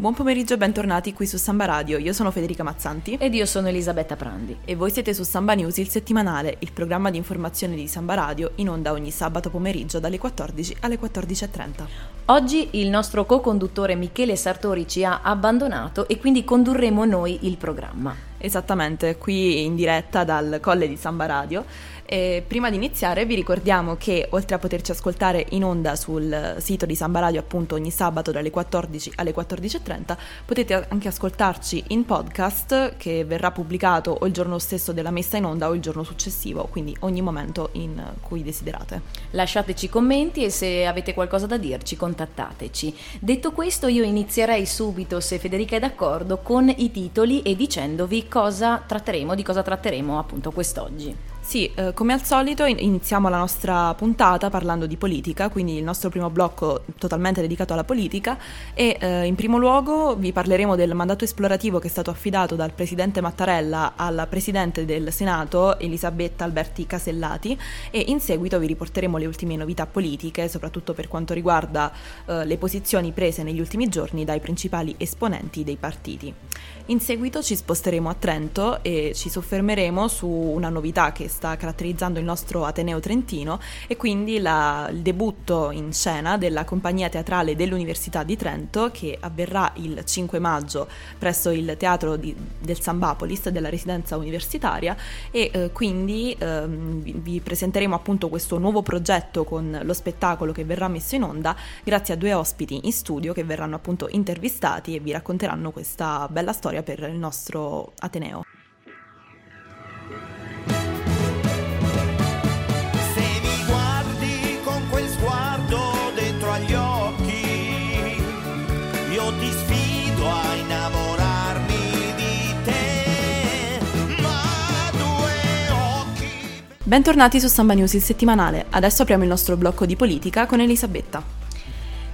Buon pomeriggio e bentornati qui su Samba Radio. Io sono Federica Mazzanti Ed io sono Elisabetta Prandi. e voi siete su Samba News, il settimanale, il programma di informazione di Samba Radio, in onda ogni sabato pomeriggio dalle 14 alle 14.30. Oggi il nostro co-conduttore Michele Sartori ci ha abbandonato e quindi condurremo noi il programma. Esattamente, qui in diretta dal Colle di Samba Radio. E prima di iniziare vi ricordiamo che oltre a poterci ascoltare in onda sul sito di Samba Radio appunto ogni sabato dalle 14 alle 14.30 potete anche ascoltarci in podcast che verrà pubblicato o il giorno stesso della messa in onda o il giorno successivo, quindi ogni momento in cui desiderate. Lasciateci commenti e se avete qualcosa da dirci contattateci. Detto questo io inizierei subito, se Federica è d'accordo, con i titoli e dicendovi cosa tratteremo, di cosa tratteremo appunto quest'oggi. Sì, eh, come al solito in- iniziamo la nostra puntata parlando di politica, quindi il nostro primo blocco totalmente dedicato alla politica e eh, in primo luogo vi parleremo del mandato esplorativo che è stato affidato dal Presidente Mattarella alla Presidente del Senato Elisabetta Alberti Casellati e in seguito vi riporteremo le ultime novità politiche, soprattutto per quanto riguarda eh, le posizioni prese negli ultimi giorni dai principali esponenti dei partiti. In seguito ci sposteremo a Trento e ci soffermeremo su una novità che sta caratterizzando il nostro Ateneo Trentino e quindi la- il debutto in scena della compagnia teatrale dell'Università di Trento che avverrà il 5 maggio presso il teatro di- del Sambapolis della residenza universitaria e eh, quindi vi, vi presenteremo appunto questo nuovo progetto con lo spettacolo che verrà messo in onda grazie a due ospiti in studio che verranno appunto intervistati e vi racconteranno questa bella storia per il nostro Ateneo. Bentornati su Samba News il settimanale. Adesso apriamo il nostro blocco di politica con Elisabetta.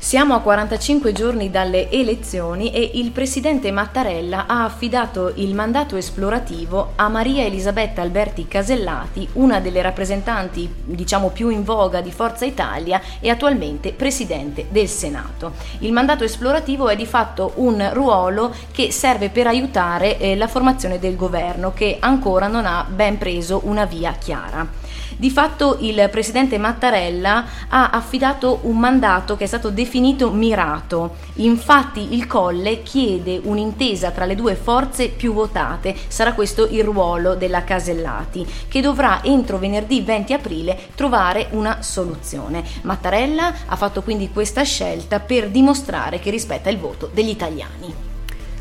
Siamo a 45 giorni dalle elezioni e il presidente Mattarella ha affidato il mandato esplorativo a Maria Elisabetta Alberti Casellati, una delle rappresentanti diciamo più in voga di Forza Italia e attualmente presidente del Senato. Il mandato esplorativo è di fatto un ruolo che serve per aiutare eh, la formazione del governo che ancora non ha ben preso una via chiara. Di fatto il presidente Mattarella ha affidato un mandato che è stato definito mirato. Infatti il Colle chiede un'intesa tra le due forze più votate. Sarà questo il ruolo della Casellati, che dovrà entro venerdì 20 aprile trovare una soluzione. Mattarella ha fatto quindi questa scelta per dimostrare che rispetta il voto degli italiani.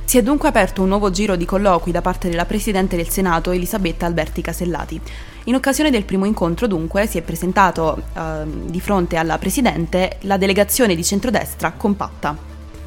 Si è dunque aperto un nuovo giro di colloqui da parte della Presidente del Senato Elisabetta Alberti Casellati. In occasione del primo incontro, dunque, si è presentato ehm, di fronte alla Presidente la delegazione di centrodestra compatta.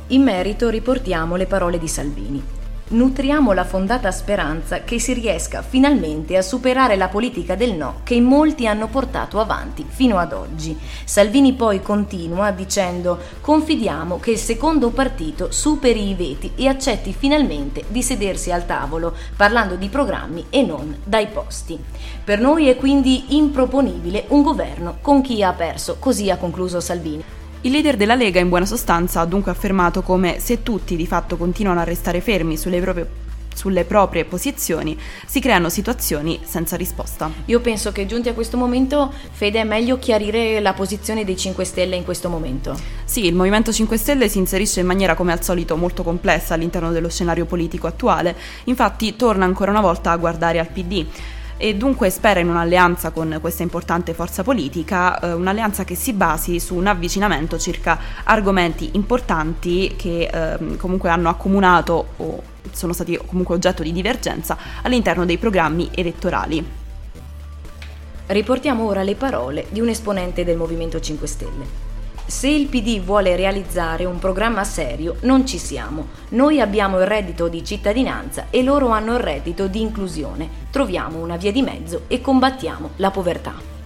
In merito riportiamo le parole di Salvini. Nutriamo la fondata speranza che si riesca finalmente a superare la politica del no che molti hanno portato avanti fino ad oggi. Salvini poi continua dicendo confidiamo che il secondo partito superi i veti e accetti finalmente di sedersi al tavolo, parlando di programmi e non dai posti. Per noi è quindi improponibile un governo con chi ha perso, così ha concluso Salvini. Il leader della Lega in buona sostanza ha dunque affermato come se tutti di fatto continuano a restare fermi sulle proprie, sulle proprie posizioni, si creano situazioni senza risposta. Io penso che giunti a questo momento, Fede, è meglio chiarire la posizione dei 5 Stelle in questo momento. Sì, il Movimento 5 Stelle si inserisce in maniera come al solito molto complessa all'interno dello scenario politico attuale, infatti torna ancora una volta a guardare al PD e dunque spera in un'alleanza con questa importante forza politica, eh, un'alleanza che si basi su un avvicinamento circa argomenti importanti che ehm, comunque hanno accomunato o sono stati comunque oggetto di divergenza all'interno dei programmi elettorali. Riportiamo ora le parole di un esponente del Movimento 5 Stelle. Se il PD vuole realizzare un programma serio, non ci siamo. Noi abbiamo il reddito di cittadinanza e loro hanno il reddito di inclusione. Troviamo una via di mezzo e combattiamo la povertà.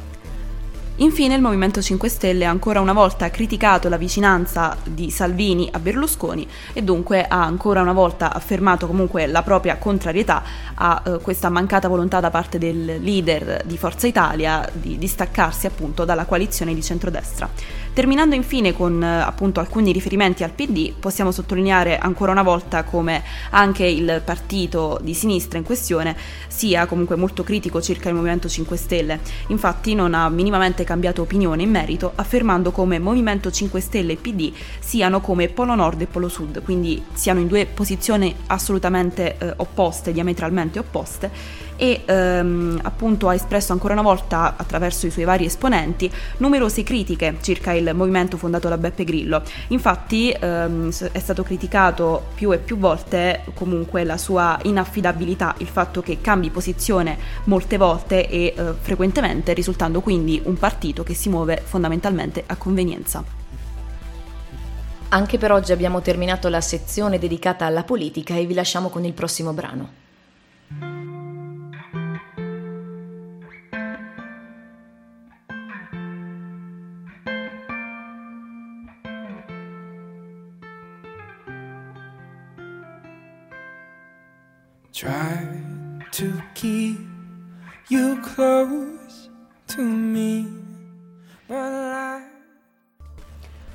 Infine il Movimento 5 Stelle ha ancora una volta criticato la vicinanza di Salvini a Berlusconi e dunque ha ancora una volta affermato comunque la propria contrarietà a eh, questa mancata volontà da parte del leader di Forza Italia di distaccarsi appunto dalla coalizione di centrodestra. Terminando infine con eh, appunto alcuni riferimenti al PD, possiamo sottolineare ancora una volta come anche il partito di sinistra in questione sia comunque molto critico circa il Movimento 5 Stelle. Infatti non ha minimamente cambiato opinione in merito, affermando come Movimento 5 Stelle e PD siano come Polo Nord e Polo Sud, quindi siano in due posizioni assolutamente eh, opposte, diametralmente opposte e ehm, appunto ha espresso ancora una volta attraverso i suoi vari esponenti numerose critiche circa il movimento fondato da Beppe Grillo. Infatti ehm, è stato criticato più e più volte comunque la sua inaffidabilità, il fatto che cambi posizione molte volte e eh, frequentemente, risultando quindi un partito che si muove fondamentalmente a convenienza. Anche per oggi abbiamo terminato la sezione dedicata alla politica e vi lasciamo con il prossimo brano. Close to me, but I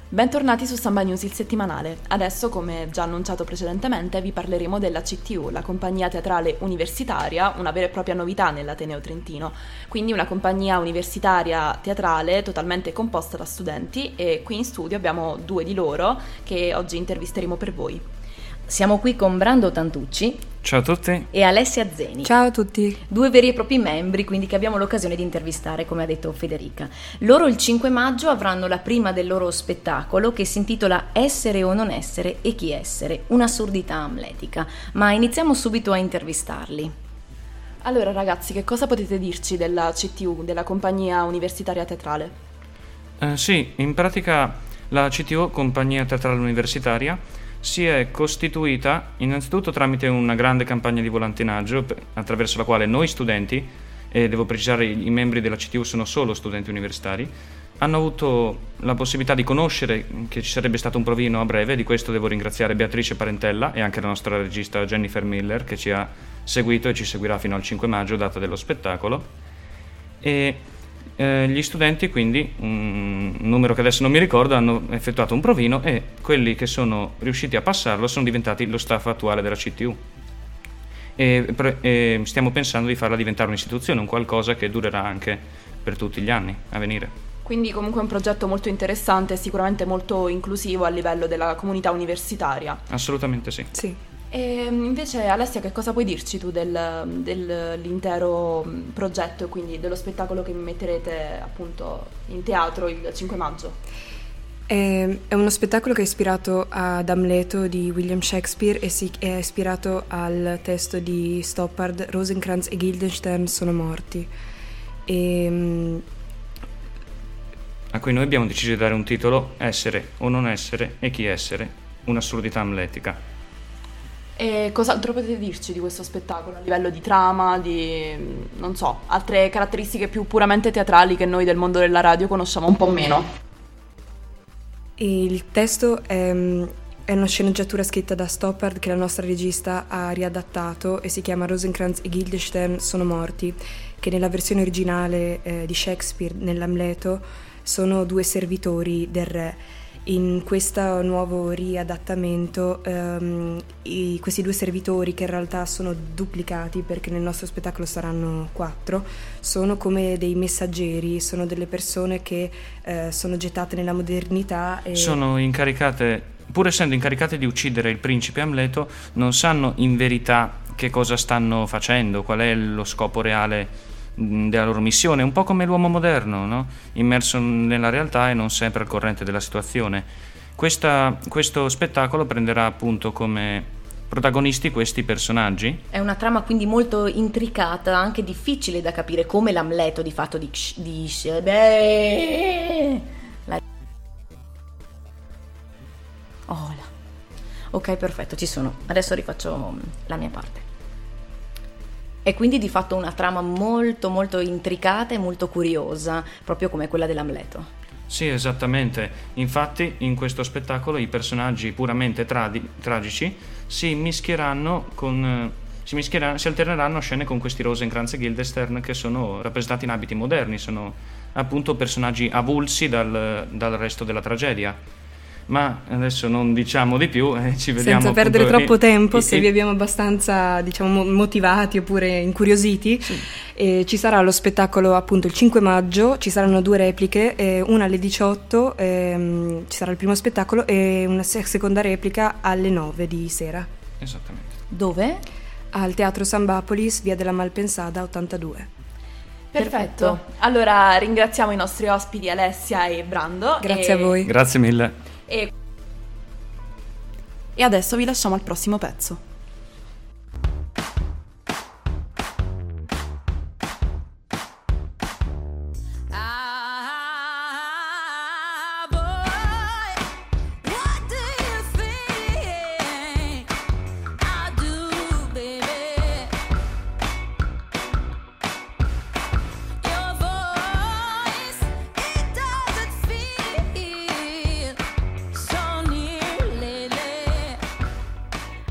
Bentornati su Samba News il settimanale. Adesso, come già annunciato precedentemente, vi parleremo della CTU, la compagnia teatrale universitaria, una vera e propria novità nell'Ateneo Trentino. Quindi una compagnia universitaria teatrale totalmente composta da studenti e qui in studio abbiamo due di loro che oggi intervisteremo per voi. Siamo qui con Brando Tantucci Ciao a tutti. e Alessia Zeni. Ciao a tutti. Due veri e propri membri, quindi che abbiamo l'occasione di intervistare, come ha detto Federica. Loro il 5 maggio avranno la prima del loro spettacolo che si intitola Essere o non essere e chi essere, un'assurdità amletica. Ma iniziamo subito a intervistarli. Allora ragazzi, che cosa potete dirci della CTU, della compagnia universitaria teatrale? Eh, sì, in pratica la CTO, Compagnia Teatrale Universitaria, si è costituita innanzitutto tramite una grande campagna di volantinaggio attraverso la quale noi studenti, e devo precisare i membri della CTU sono solo studenti universitari, hanno avuto la possibilità di conoscere che ci sarebbe stato un provino a breve, di questo devo ringraziare Beatrice Parentella e anche la nostra regista Jennifer Miller che ci ha seguito e ci seguirà fino al 5 maggio, data dello spettacolo. E eh, gli studenti quindi, un numero che adesso non mi ricordo, hanno effettuato un provino e quelli che sono riusciti a passarlo sono diventati lo staff attuale della CTU. E, pre- e stiamo pensando di farla diventare un'istituzione, un qualcosa che durerà anche per tutti gli anni a venire. Quindi comunque è un progetto molto interessante e sicuramente molto inclusivo a livello della comunità universitaria. Assolutamente sì. Sì. E invece Alessia, che cosa puoi dirci tu del- dell'intero mh, progetto e quindi dello spettacolo che metterete appunto in teatro il 5 maggio? È, è uno spettacolo che è ispirato ad Amleto di William Shakespeare e si, è ispirato al testo di Stoppard, Rosencrantz e Guildenstern sono morti. E, mm, A cui noi abbiamo deciso di dare un titolo Essere o non essere e chi essere, un'assurdità amletica. E cos'altro potete dirci di questo spettacolo a livello di trama, di non so, altre caratteristiche più puramente teatrali che noi del mondo della radio conosciamo un po' meno? il testo è, è una sceneggiatura scritta da Stoppard che la nostra regista ha riadattato e si chiama Rosencrantz e Guildenstern sono morti, che nella versione originale eh, di Shakespeare, nell'Amleto, sono due servitori del re. In questo nuovo riadattamento ehm, i- questi due servitori, che in realtà sono duplicati perché nel nostro spettacolo saranno quattro, sono come dei messaggeri, sono delle persone che eh, sono gettate nella modernità e Sono incaricate, pur essendo incaricate di uccidere il principe Amleto, non sanno in verità che cosa stanno facendo, qual è lo scopo reale della loro missione, un po' come l'uomo moderno, no? immerso nella realtà e non sempre al corrente della situazione. Questa- questo spettacolo prenderà appunto come protagonisti questi personaggi È una trama quindi molto intricata, anche difficile da capire, come l'Amleto di fatto di... Di beh, la- Oh, là. Ok, perfetto, ci sono. Adesso rifaccio la mia parte. È quindi di fatto una trama molto molto intricata e molto curiosa, proprio come quella dell'Amleto. Sì, esattamente. Infatti, in questo spettacolo i personaggi puramente tradi- tragici si mischieranno con. Si, mischieranno- si alterneranno a scene con questi Rosencrantz e Guildenstern che sono rappresentati in abiti moderni, sono appunto personaggi avulsi dal, dal resto della tragedia. Ma adesso non diciamo di più, eh, ci vediamo. Senza perdere appunto troppo i- tempo, i- se vi abbiamo abbastanza diciamo, mo- motivati oppure incuriositi, eh, ci sarà lo spettacolo appunto il 5 maggio, ci saranno due repliche, eh, una alle 18, ehm, ci sarà il primo spettacolo e una se- seconda replica alle 9 di sera Esattamente. Dove? al Teatro Sambapolis, via della Malpensada 82. Perfetto. Allora ringraziamo i nostri ospiti Alessia e Brando. Grazie e- a voi. Grazie mille. E... e adesso vi lasciamo al prossimo pezzo.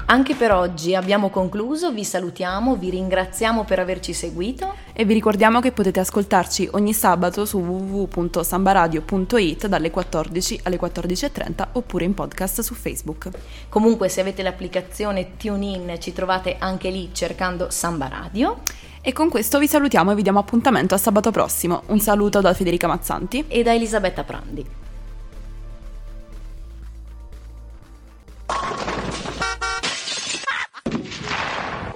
Anche per oggi abbiamo concluso, vi salutiamo, vi ringraziamo per averci seguito. E vi ricordiamo che potete ascoltarci ogni sabato su www.sambaradio.it dalle 14 alle 14.30 oppure in podcast su Facebook. Comunque se avete l'applicazione TuneIn ci trovate anche lì cercando Samba Radio E con questo vi salutiamo e vi diamo appuntamento a sabato prossimo. Un saluto da Federica Mazzanti. e da Elisabetta Prandi.